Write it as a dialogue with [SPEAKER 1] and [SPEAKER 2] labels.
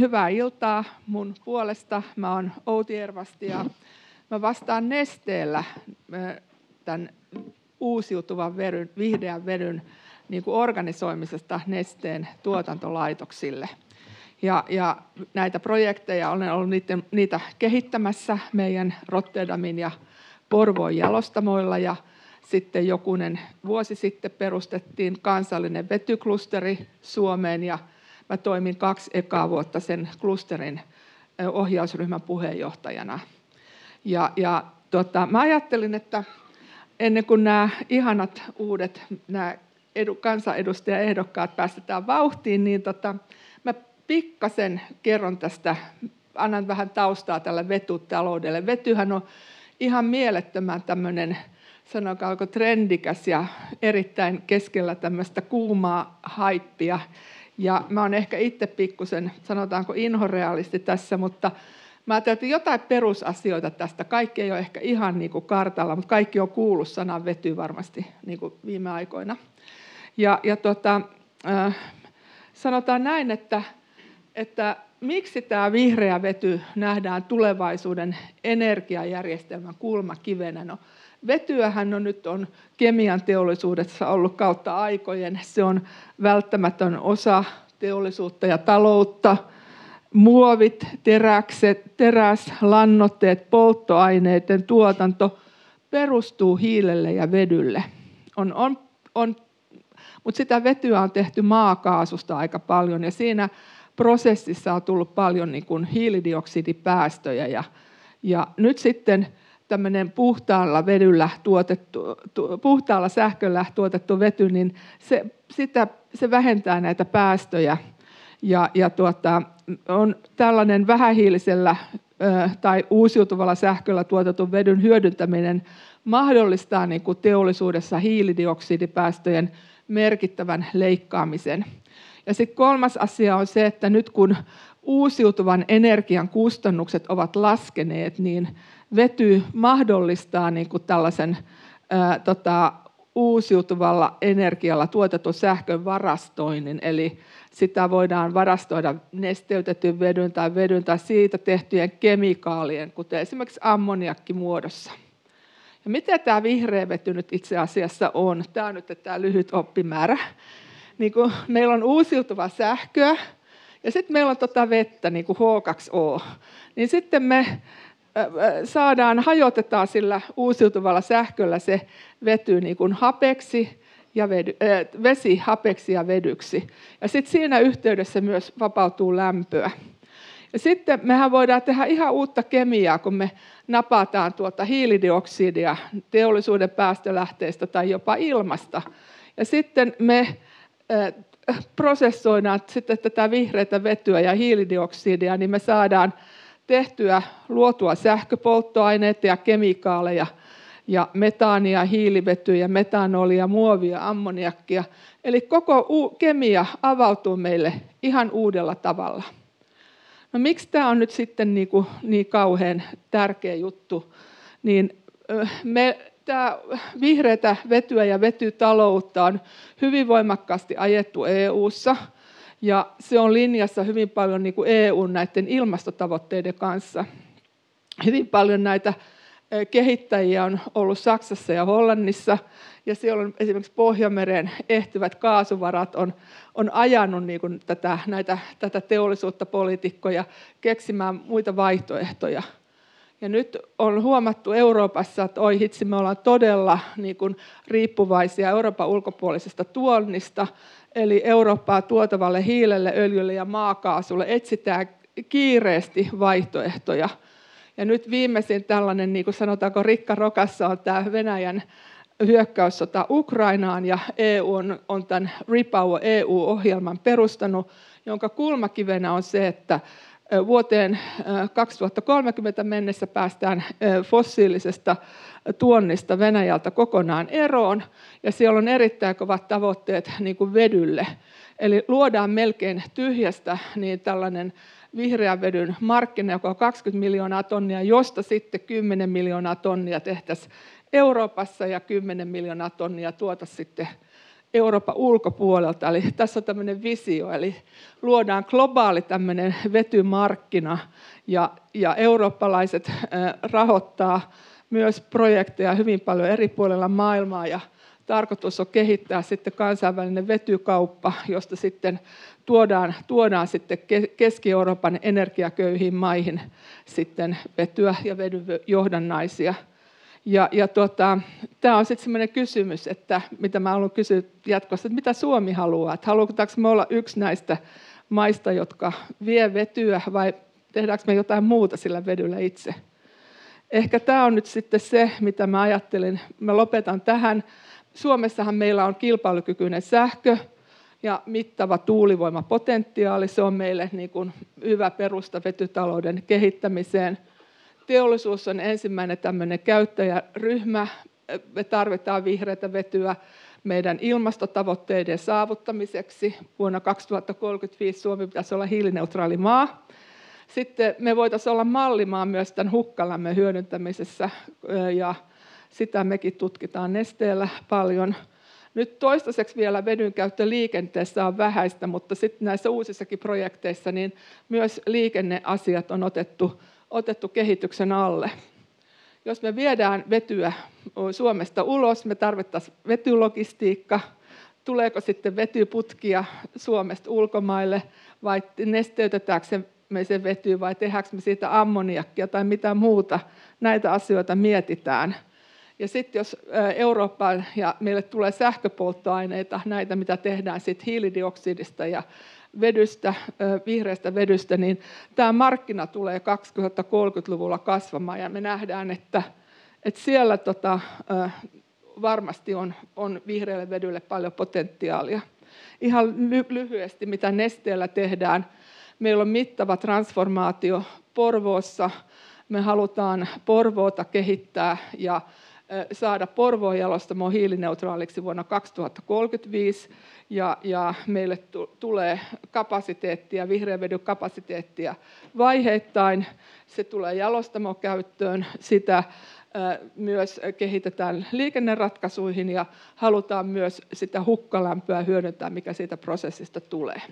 [SPEAKER 1] Hyvää iltaa mun puolesta. Mä oon Outi Ervasti ja mä vastaan nesteellä tämän uusiutuvan vedyn, vihreän vedyn niin kuin organisoimisesta nesteen tuotantolaitoksille. Ja, ja näitä projekteja olen ollut niitä, niitä kehittämässä meidän Rotterdamin ja Porvoon jalostamoilla ja sitten jokunen vuosi sitten perustettiin kansallinen vetyklusteri Suomeen ja Mä toimin kaksi ekaa vuotta sen klusterin ohjausryhmän puheenjohtajana. Ja, ja tota, mä ajattelin, että ennen kuin nämä ihanat uudet nämä edu, kansanedustajaehdokkaat päästetään vauhtiin, niin tota, mä pikkasen kerron tästä, annan vähän taustaa tälle vetytaloudelle. Vetyhän on ihan mielettömän tämmöinen, sanokaanko trendikäs ja erittäin keskellä tämmöistä kuumaa haippia. Ja mä oon ehkä itse pikkusen, sanotaanko inhorealisti tässä, mutta mä ajattelin, että jotain perusasioita tästä. Kaikki ei ole ehkä ihan niin kuin kartalla, mutta kaikki on kuullut sanan vety varmasti niin kuin viime aikoina. Ja, ja tota, äh, sanotaan näin, että, että miksi tämä vihreä vety nähdään tulevaisuuden energiajärjestelmän kulmakivenä? No, Vetyähän on nyt on kemian teollisuudessa ollut kautta aikojen. Se on välttämätön osa teollisuutta ja taloutta. Muovit, teräkset, teräs, lannoitteet, polttoaineiden tuotanto perustuu hiilelle ja vedylle. On, on, on, mutta sitä vetyä on tehty maakaasusta aika paljon ja siinä prosessissa on tullut paljon niin kuin hiilidioksidipäästöjä. Ja, ja nyt sitten tämmöinen puhtaalla vedyllä tuotettu, tu, puhtaalla sähköllä tuotettu vety, niin se, sitä, se vähentää näitä päästöjä. Ja, ja tuota, on tällainen vähähiilisellä ö, tai uusiutuvalla sähköllä tuotetun vedyn hyödyntäminen mahdollistaa niin kuin teollisuudessa hiilidioksidipäästöjen merkittävän leikkaamisen. Ja sitten kolmas asia on se, että nyt kun uusiutuvan energian kustannukset ovat laskeneet, niin vety mahdollistaa niin kuin tällaisen ää, tota, uusiutuvalla energialla tuotetun sähkön varastoinnin, eli sitä voidaan varastoida nesteytetyn vedyn tai vedyn tai siitä tehtyjen kemikaalien, kuten esimerkiksi ammoniakki muodossa. Ja mitä tämä vihreä vety nyt itse asiassa on? Tämä on nyt tämä lyhyt oppimäärä. Niin kuin meillä on uusiutuva sähköä ja sitten meillä on tota vettä, niin kuin H2O. Niin sitten me saadaan, hajotetaan sillä uusiutuvalla sähköllä se vety niin kuin hapeksi ja vedy, äh, vesi hapeksi ja vedyksi. Ja sitten siinä yhteydessä myös vapautuu lämpöä. Ja sitten mehän voidaan tehdä ihan uutta kemiaa, kun me napataan tuota hiilidioksidia teollisuuden päästölähteistä tai jopa ilmasta. Ja sitten me prosessoidaan sitten tätä vihreätä vetyä ja hiilidioksidia, niin me saadaan tehtyä, luotua sähköpolttoaineita ja kemikaaleja ja metaania, hiilivetyä, metanolia, muovia, ammoniakkia. Eli koko kemia avautuu meille ihan uudella tavalla. No miksi tämä on nyt sitten niin, kuin niin kauhean tärkeä juttu? Niin me, tämä vihreätä vetyä ja vetytaloutta on hyvin voimakkaasti ajettu EU:ssa – ja se on linjassa hyvin paljon niin kuin EUn näiden ilmastotavoitteiden kanssa. Hyvin paljon näitä kehittäjiä on ollut Saksassa ja Hollannissa, ja siellä on esimerkiksi Pohjanmeren ehtyvät kaasuvarat on, on ajanut niin kuin tätä, näitä, tätä teollisuutta poliitikkoja keksimään muita vaihtoehtoja. Ja nyt on huomattu Euroopassa, että oi hitsi, me ollaan todella niin kuin riippuvaisia Euroopan ulkopuolisesta tuonnista, eli Eurooppaa tuotavalle hiilelle, öljylle ja maakaasulle etsitään kiireesti vaihtoehtoja. Ja nyt viimeisin tällainen, niin kuin sanotaanko rikka rokassa, on tämä Venäjän hyökkäyssota Ukrainaan, ja EU on, on tämän Repower EU-ohjelman perustanut, jonka kulmakivenä on se, että vuoteen 2030 mennessä päästään fossiilisesta tuonnista Venäjältä kokonaan eroon, ja siellä on erittäin kovat tavoitteet niin kuin vedylle. Eli luodaan melkein tyhjästä niin tällainen vihreän vedyn markkina, joka on 20 miljoonaa tonnia, josta sitten 10 miljoonaa tonnia tehtäisiin Euroopassa ja 10 miljoonaa tonnia tuota sitten Euroopan ulkopuolelta. Eli tässä on tämmöinen visio, eli luodaan globaali tämmöinen vetymarkkina ja, ja eurooppalaiset rahoittaa myös projekteja hyvin paljon eri puolilla maailmaa ja tarkoitus on kehittää sitten kansainvälinen vetykauppa, josta sitten tuodaan, tuodaan sitten Keski-Euroopan energiaköyhiin maihin sitten vetyä ja vedyjohdannaisia. Ja, ja tuota, tämä on sitten sellainen kysymys, että mitä mä haluan kysyä jatkossa, että mitä Suomi haluaa? Että haluammeko me olla yksi näistä maista, jotka vie vetyä vai tehdäänkö me jotain muuta sillä vedyllä itse? Ehkä tämä on nyt sitten se, mitä mä ajattelin. Mä lopetan tähän. Suomessahan meillä on kilpailukykyinen sähkö ja mittava tuulivoimapotentiaali. Se on meille niin kuin hyvä perusta vetytalouden kehittämiseen. Teollisuus on ensimmäinen tämmöinen käyttäjäryhmä. Me tarvitaan vihreätä vetyä meidän ilmastotavoitteiden saavuttamiseksi. Vuonna 2035 Suomi pitäisi olla hiilineutraali maa. Sitten me voitaisiin olla mallimaa myös tämän hukkalämmön hyödyntämisessä ja sitä mekin tutkitaan nesteellä paljon. Nyt toistaiseksi vielä vedyn käyttö liikenteessä on vähäistä, mutta sitten näissä uusissakin projekteissa niin myös liikenneasiat on otettu, otettu kehityksen alle. Jos me viedään vetyä Suomesta ulos, me tarvittaisiin vetylogistiikka. Tuleeko sitten vetyputkia Suomesta ulkomaille vai nesteytetäänkö me se vety vai tehdäänkö me siitä ammoniakkia tai mitä muuta. Näitä asioita mietitään. Ja sitten jos Eurooppaan ja meille tulee sähköpolttoaineita, näitä mitä tehdään sit hiilidioksidista ja vedystä, vihreästä vedystä, niin tämä markkina tulee 2030-luvulla kasvamaan ja me nähdään, että, että siellä tota, varmasti on, on vihreälle vedylle paljon potentiaalia. Ihan lyhyesti, mitä nesteellä tehdään. Meillä on mittava transformaatio Porvoossa. Me halutaan Porvoota kehittää ja saada Porvoon jalostamo hiilineutraaliksi vuonna 2035 ja, ja meille tulee kapasiteettia, vihreän vedyn kapasiteettia vaiheittain. Se tulee jalostamokäyttöön, sitä myös kehitetään liikenneratkaisuihin ja halutaan myös sitä hukkalämpöä hyödyntää, mikä siitä prosessista tulee.